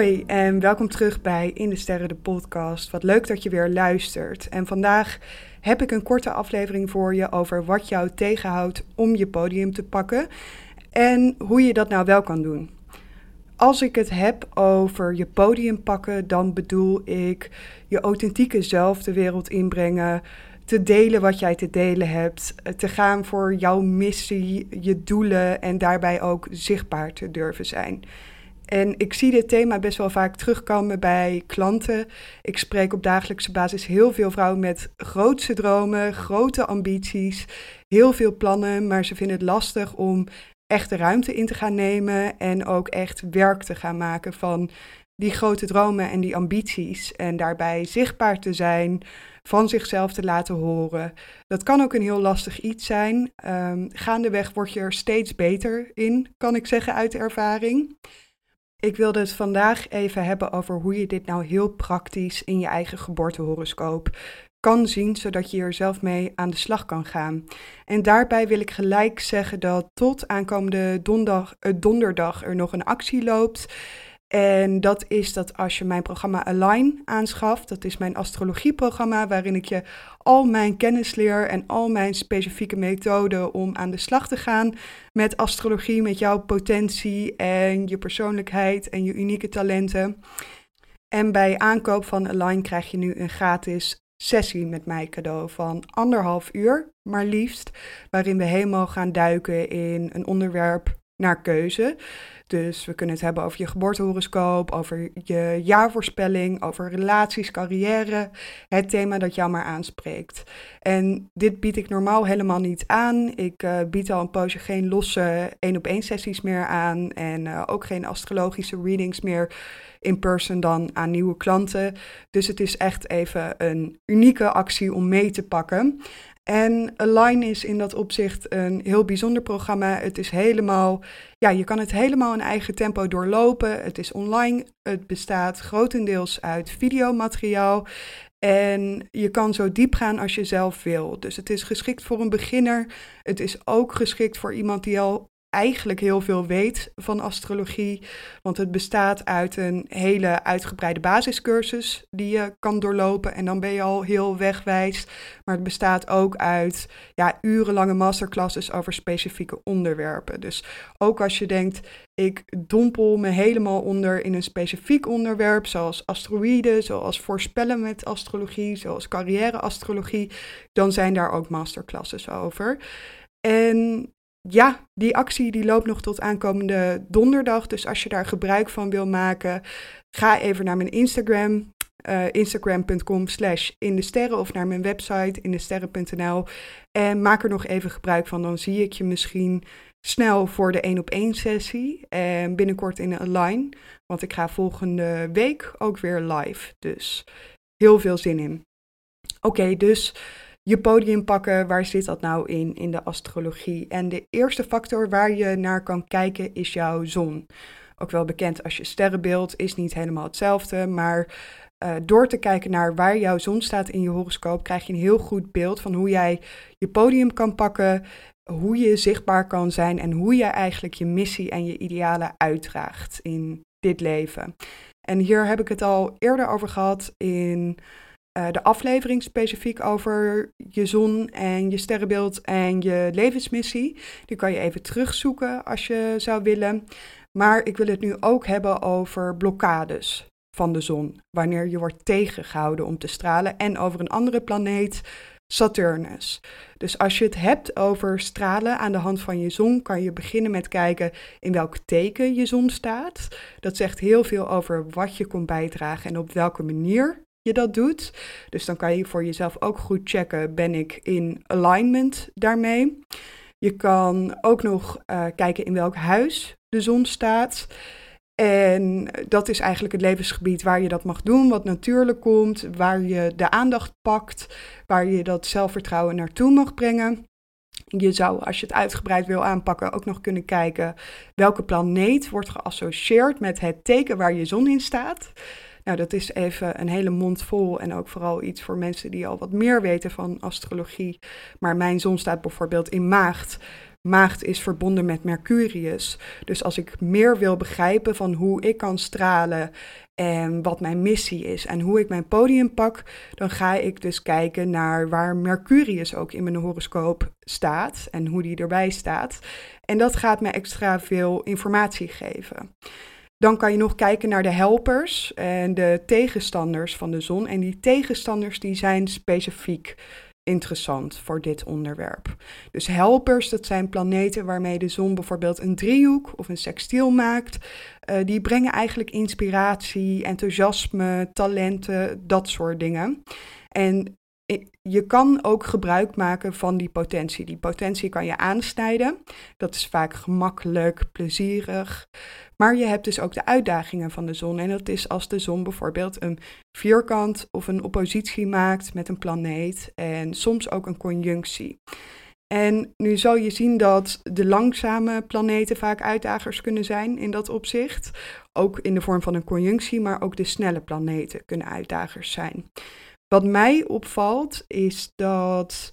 Hoi en welkom terug bij In de Sterren, de podcast. Wat leuk dat je weer luistert. En vandaag heb ik een korte aflevering voor je over wat jou tegenhoudt om je podium te pakken en hoe je dat nou wel kan doen. Als ik het heb over je podium pakken, dan bedoel ik je authentieke zelf de wereld inbrengen, te delen wat jij te delen hebt, te gaan voor jouw missie, je doelen en daarbij ook zichtbaar te durven zijn. En ik zie dit thema best wel vaak terugkomen bij klanten. Ik spreek op dagelijkse basis heel veel vrouwen met grootse dromen, grote ambities, heel veel plannen, maar ze vinden het lastig om echt de ruimte in te gaan nemen en ook echt werk te gaan maken van die grote dromen en die ambities. En daarbij zichtbaar te zijn, van zichzelf te laten horen. Dat kan ook een heel lastig iets zijn. Um, gaandeweg word je er steeds beter in, kan ik zeggen uit ervaring. Ik wilde het vandaag even hebben over hoe je dit nou heel praktisch in je eigen geboortehoroscoop kan zien, zodat je er zelf mee aan de slag kan gaan. En daarbij wil ik gelijk zeggen dat tot aankomende donderdag, uh, donderdag er nog een actie loopt. En dat is dat als je mijn programma Align aanschaft, dat is mijn astrologieprogramma waarin ik je al mijn kennis leer en al mijn specifieke methoden om aan de slag te gaan met astrologie, met jouw potentie en je persoonlijkheid en je unieke talenten. En bij aankoop van Align krijg je nu een gratis sessie met mij cadeau van anderhalf uur, maar liefst, waarin we helemaal gaan duiken in een onderwerp naar keuze. Dus we kunnen het hebben over je geboortehoroscoop, over je jaarvoorspelling, over relaties, carrière, het thema dat jou maar aanspreekt. En dit bied ik normaal helemaal niet aan. Ik uh, bied al een poosje geen losse één op één sessies meer aan en uh, ook geen astrologische readings meer in person dan aan nieuwe klanten. Dus het is echt even een unieke actie om mee te pakken. En Align is in dat opzicht een heel bijzonder programma. Het is helemaal, ja, je kan het helemaal in eigen tempo doorlopen. Het is online. Het bestaat grotendeels uit videomateriaal. En je kan zo diep gaan als je zelf wil. Dus het is geschikt voor een beginner. Het is ook geschikt voor iemand die al eigenlijk heel veel weet van astrologie. Want het bestaat uit een hele uitgebreide basiscursus die je kan doorlopen. En dan ben je al heel wegwijs. Maar het bestaat ook uit ja, urenlange masterclasses over specifieke onderwerpen. Dus ook als je denkt, ik dompel me helemaal onder in een specifiek onderwerp, zoals asteroïden, zoals voorspellen met astrologie, zoals carrière-astrologie, dan zijn daar ook masterclasses over. En ja, die actie die loopt nog tot aankomende donderdag. Dus als je daar gebruik van wil maken, ga even naar mijn Instagram. Uh, Instagram.com slash in de sterren of naar mijn website indesterren.nl en maak er nog even gebruik van. Dan zie ik je misschien snel voor de 1 op 1 sessie en binnenkort in een line, want ik ga volgende week ook weer live. Dus heel veel zin in. Oké, dus je podium pakken, waar zit dat nou in, in de astrologie? En de eerste factor waar je naar kan kijken is jouw zon. Ook wel bekend als je sterrenbeeld, is niet helemaal hetzelfde, maar uh, door te kijken naar waar jouw zon staat in je horoscoop, krijg je een heel goed beeld van hoe jij je podium kan pakken, hoe je zichtbaar kan zijn en hoe je eigenlijk je missie en je idealen uitdraagt in dit leven. En hier heb ik het al eerder over gehad in uh, de aflevering specifiek over je zon en je sterrenbeeld en je levensmissie. Die kan je even terugzoeken als je zou willen. Maar ik wil het nu ook hebben over blokkades van de zon, wanneer je wordt tegengehouden om te stralen, en over een andere planeet, Saturnus. Dus als je het hebt over stralen aan de hand van je zon, kan je beginnen met kijken in welk teken je zon staat. Dat zegt heel veel over wat je kon bijdragen en op welke manier je dat doet. Dus dan kan je voor jezelf ook goed checken, ben ik in alignment daarmee? Je kan ook nog uh, kijken in welk huis de zon staat. En dat is eigenlijk het levensgebied waar je dat mag doen, wat natuurlijk komt, waar je de aandacht pakt, waar je dat zelfvertrouwen naartoe mag brengen. Je zou, als je het uitgebreid wil aanpakken, ook nog kunnen kijken welke planeet wordt geassocieerd met het teken waar je zon in staat. Nou, dat is even een hele mond vol en ook vooral iets voor mensen die al wat meer weten van astrologie. Maar mijn zon staat bijvoorbeeld in maagd. maagd is verbonden met Mercurius. Dus als ik meer wil begrijpen van hoe ik kan stralen en wat mijn missie is en hoe ik mijn podium pak, dan ga ik dus kijken naar waar Mercurius ook in mijn horoscoop staat en hoe die erbij staat. En dat gaat me extra veel informatie geven. Dan kan je nog kijken naar de helpers en de tegenstanders van de zon. En die tegenstanders die zijn specifiek interessant voor dit onderwerp. Dus helpers, dat zijn planeten waarmee de zon bijvoorbeeld een driehoek of een sextiel maakt. Uh, die brengen eigenlijk inspiratie, enthousiasme, talenten, dat soort dingen. En je kan ook gebruik maken van die potentie. Die potentie kan je aansnijden. Dat is vaak gemakkelijk, plezierig. Maar je hebt dus ook de uitdagingen van de zon. En dat is als de zon bijvoorbeeld een vierkant of een oppositie maakt met een planeet. En soms ook een conjunctie. En nu zal je zien dat de langzame planeten vaak uitdagers kunnen zijn in dat opzicht. Ook in de vorm van een conjunctie, maar ook de snelle planeten kunnen uitdagers zijn. Wat mij opvalt is dat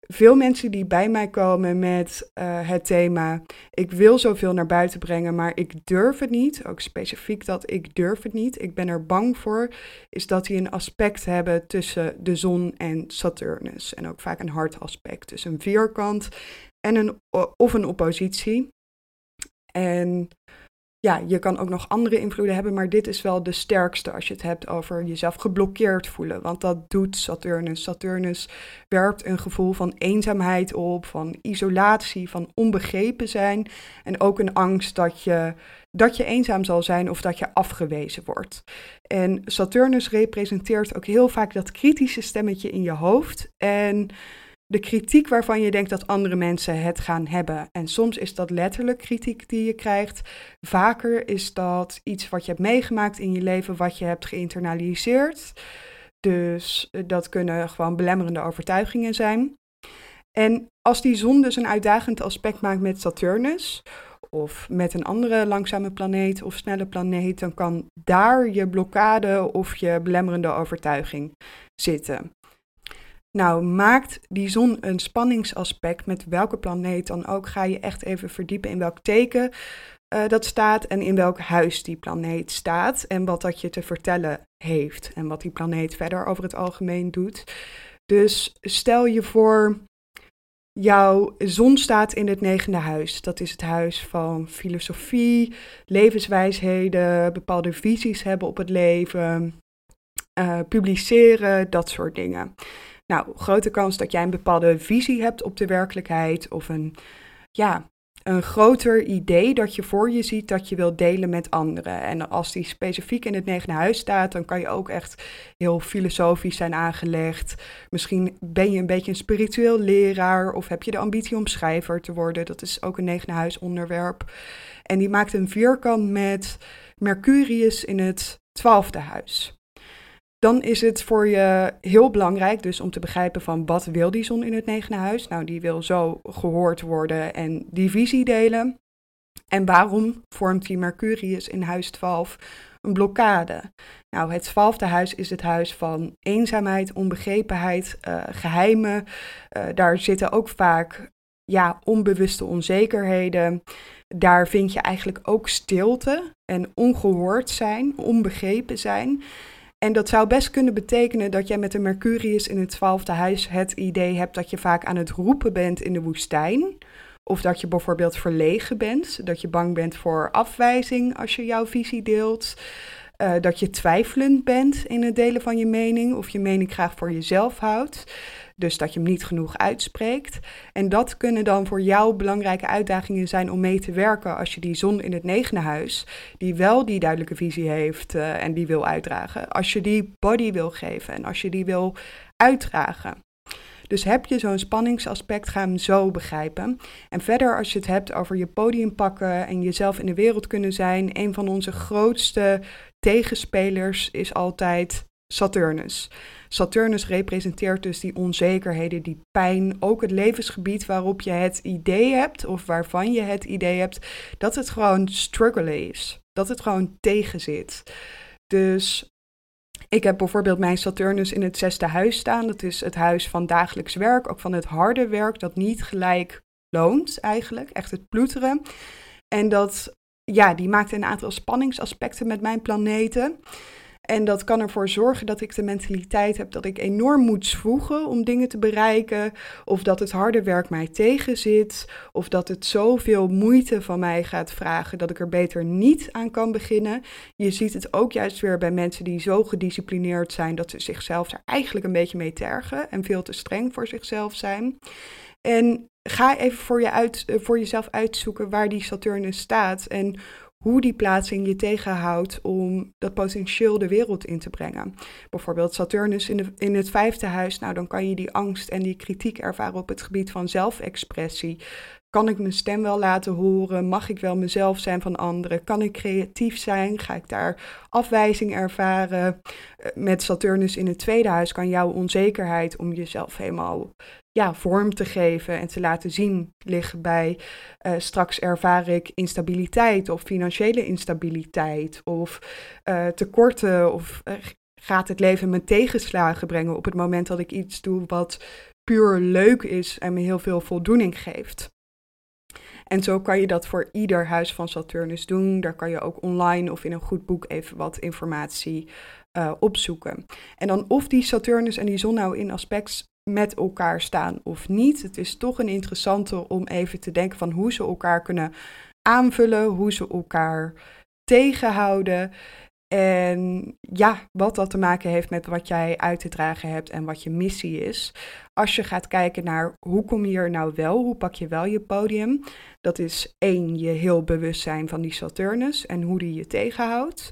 veel mensen die bij mij komen met uh, het thema: ik wil zoveel naar buiten brengen, maar ik durf het niet. Ook specifiek dat ik durf het niet. Ik ben er bang voor. Is dat die een aspect hebben tussen de zon en Saturnus. En ook vaak een hard aspect. Dus een vierkant en een, of een oppositie. En ja, je kan ook nog andere invloeden hebben, maar dit is wel de sterkste als je het hebt over jezelf geblokkeerd voelen. Want dat doet Saturnus. Saturnus werpt een gevoel van eenzaamheid op, van isolatie, van onbegrepen zijn. En ook een angst dat je, dat je eenzaam zal zijn of dat je afgewezen wordt. En Saturnus representeert ook heel vaak dat kritische stemmetje in je hoofd. En de kritiek waarvan je denkt dat andere mensen het gaan hebben. En soms is dat letterlijk kritiek die je krijgt. Vaker is dat iets wat je hebt meegemaakt in je leven, wat je hebt geïnternaliseerd. Dus eh, dat kunnen gewoon belemmerende overtuigingen zijn. En als die zon dus een uitdagend aspect maakt met Saturnus, of met een andere langzame planeet of snelle planeet, dan kan daar je blokkade of je belemmerende overtuiging zitten. Nou, maakt die zon een spanningsaspect met welke planeet dan ook, ga je echt even verdiepen in welk teken uh, dat staat en in welk huis die planeet staat en wat dat je te vertellen heeft en wat die planeet verder over het algemeen doet. Dus stel je voor, jouw zon staat in het negende huis. Dat is het huis van filosofie, levenswijsheden, bepaalde visies hebben op het leven, uh, publiceren, dat soort dingen. Nou, grote kans dat jij een bepaalde visie hebt op de werkelijkheid of een, ja, een groter idee dat je voor je ziet dat je wilt delen met anderen. En als die specifiek in het negende huis staat, dan kan je ook echt heel filosofisch zijn aangelegd. Misschien ben je een beetje een spiritueel leraar of heb je de ambitie om schrijver te worden. Dat is ook een negende huis onderwerp. En die maakt een vierkant met Mercurius in het twaalfde huis dan is het voor je heel belangrijk dus om te begrijpen van wat wil die zon in het negende huis? Nou, die wil zo gehoord worden en die visie delen. En waarom vormt die Mercurius in huis 12 een blokkade? Nou, het twaalfde huis is het huis van eenzaamheid, onbegrepenheid, uh, geheimen. Uh, daar zitten ook vaak ja, onbewuste onzekerheden. Daar vind je eigenlijk ook stilte en ongehoord zijn, onbegrepen zijn. En dat zou best kunnen betekenen dat jij met de Mercurius in het twaalfde huis het idee hebt dat je vaak aan het roepen bent in de woestijn. Of dat je bijvoorbeeld verlegen bent, dat je bang bent voor afwijzing als je jouw visie deelt. Uh, dat je twijfelend bent in het delen van je mening of je mening graag voor jezelf houdt. Dus dat je hem niet genoeg uitspreekt. En dat kunnen dan voor jou belangrijke uitdagingen zijn om mee te werken als je die zon in het negende huis, die wel die duidelijke visie heeft uh, en die wil uitdragen, als je die body wil geven en als je die wil uitdragen. Dus heb je zo'n spanningsaspect, ga hem zo begrijpen. En verder, als je het hebt over je podium pakken en jezelf in de wereld kunnen zijn, een van onze grootste tegenspelers is altijd Saturnus. Saturnus representeert dus die onzekerheden, die pijn, ook het levensgebied waarop je het idee hebt of waarvan je het idee hebt dat het gewoon struggle is, dat het gewoon tegenzit. Dus ik heb bijvoorbeeld mijn Saturnus in het zesde huis staan. Dat is het huis van dagelijks werk, ook van het harde werk, dat niet gelijk loont eigenlijk, echt het ploeteren. En dat, ja, die maakt een aantal spanningsaspecten met mijn planeten. En dat kan ervoor zorgen dat ik de mentaliteit heb dat ik enorm moet zwoegen om dingen te bereiken. Of dat het harde werk mij tegenzit. Of dat het zoveel moeite van mij gaat vragen dat ik er beter niet aan kan beginnen. Je ziet het ook juist weer bij mensen die zo gedisciplineerd zijn dat ze zichzelf er eigenlijk een beetje mee tergen. En veel te streng voor zichzelf zijn. En ga even voor, je uit, voor jezelf uitzoeken waar die Saturnus staat. En hoe die plaatsing je tegenhoudt om dat potentieel de wereld in te brengen. Bijvoorbeeld Saturnus in, de, in het vijfde huis, nou dan kan je die angst en die kritiek ervaren op het gebied van zelfexpressie. Kan ik mijn stem wel laten horen? Mag ik wel mezelf zijn van anderen? Kan ik creatief zijn? Ga ik daar afwijzing ervaren? Eh, met Saturnus in het tweede huis kan jouw onzekerheid om jezelf helemaal ja, vorm te geven en te laten zien liggen bij uh, straks ervaar ik instabiliteit of financiële instabiliteit of uh, tekorten of gaat het leven me tegenslagen brengen op het moment dat ik iets doe wat puur leuk is en me heel veel voldoening geeft. En zo kan je dat voor ieder huis van Saturnus doen. Daar kan je ook online of in een goed boek even wat informatie uh, opzoeken. En dan of die Saturnus en die zon nou in aspect met elkaar staan of niet. Het is toch een interessante om even te denken van hoe ze elkaar kunnen aanvullen, hoe ze elkaar tegenhouden. En ja, wat dat te maken heeft met wat jij uit te dragen hebt en wat je missie is. Als je gaat kijken naar hoe kom je er nou wel, hoe pak je wel je podium. Dat is één, je heel bewust zijn van die Saturnus en hoe die je tegenhoudt.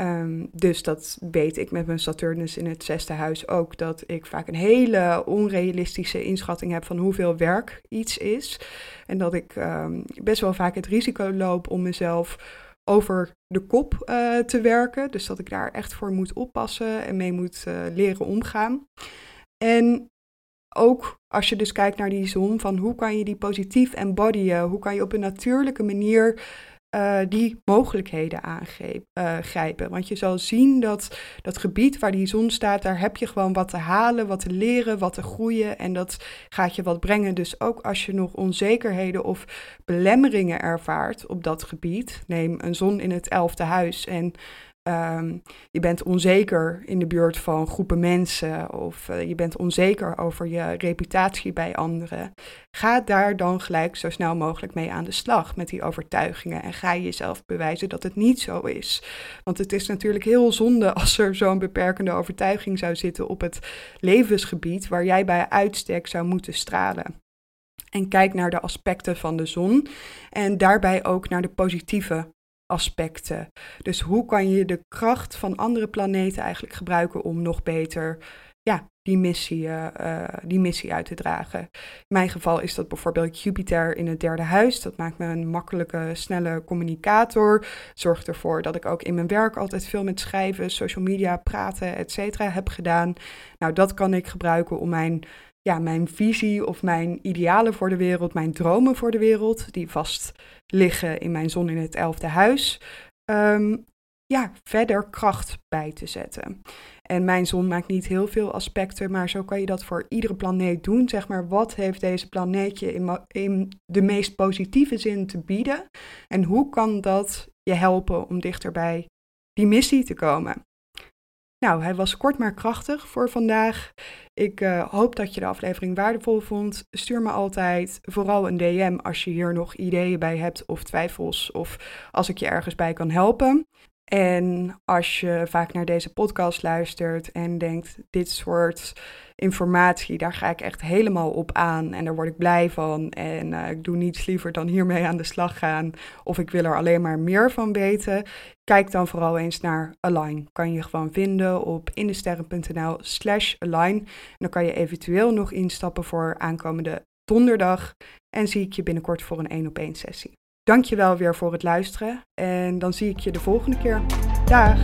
Um, dus dat weet ik met mijn Saturnus in het zesde huis ook, dat ik vaak een hele onrealistische inschatting heb van hoeveel werk iets is. En dat ik um, best wel vaak het risico loop om mezelf over de kop uh, te werken. Dus dat ik daar echt voor moet oppassen en mee moet uh, leren omgaan. En ook als je dus kijkt naar die zon, van hoe kan je die positief embodyen? Hoe kan je op een natuurlijke manier uh, die mogelijkheden aangrijpen. Uh, Want je zal zien dat dat gebied waar die zon staat, daar heb je gewoon wat te halen, wat te leren, wat te groeien. En dat gaat je wat brengen. Dus ook als je nog onzekerheden of belemmeringen ervaart op dat gebied, neem een zon in het elfde huis en Um, je bent onzeker in de buurt van groepen mensen of uh, je bent onzeker over je reputatie bij anderen. Ga daar dan gelijk zo snel mogelijk mee aan de slag met die overtuigingen en ga jezelf bewijzen dat het niet zo is. Want het is natuurlijk heel zonde als er zo'n beperkende overtuiging zou zitten op het levensgebied waar jij bij uitstek zou moeten stralen. En kijk naar de aspecten van de zon en daarbij ook naar de positieve aspecten. Dus hoe kan je de kracht van andere planeten eigenlijk gebruiken om nog beter ja, die, missie, uh, die missie uit te dragen. In mijn geval is dat bijvoorbeeld Jupiter in het derde huis. Dat maakt me een makkelijke, snelle communicator. Zorgt ervoor dat ik ook in mijn werk altijd veel met schrijven, social media, praten, et heb gedaan. Nou, dat kan ik gebruiken om mijn ja, mijn visie of mijn idealen voor de wereld, mijn dromen voor de wereld, die vast liggen in mijn zon in het elfde huis, um, ja, verder kracht bij te zetten. En mijn zon maakt niet heel veel aspecten, maar zo kan je dat voor iedere planeet doen. Zeg maar, wat heeft deze planeetje in, in de meest positieve zin te bieden? En hoe kan dat je helpen om dichter bij die missie te komen? Nou, hij was kort maar krachtig voor vandaag. Ik uh, hoop dat je de aflevering waardevol vond. Stuur me altijd vooral een DM als je hier nog ideeën bij hebt of twijfels of als ik je ergens bij kan helpen. En als je vaak naar deze podcast luistert en denkt, dit soort informatie, daar ga ik echt helemaal op aan en daar word ik blij van. En uh, ik doe niets liever dan hiermee aan de slag gaan. Of ik wil er alleen maar meer van weten. Kijk dan vooral eens naar Align. Kan je gewoon vinden op indesterren.nl slash Align. dan kan je eventueel nog instappen voor aankomende donderdag. En zie ik je binnenkort voor een 1 op 1 sessie. Dankjewel weer voor het luisteren en dan zie ik je de volgende keer. Dag!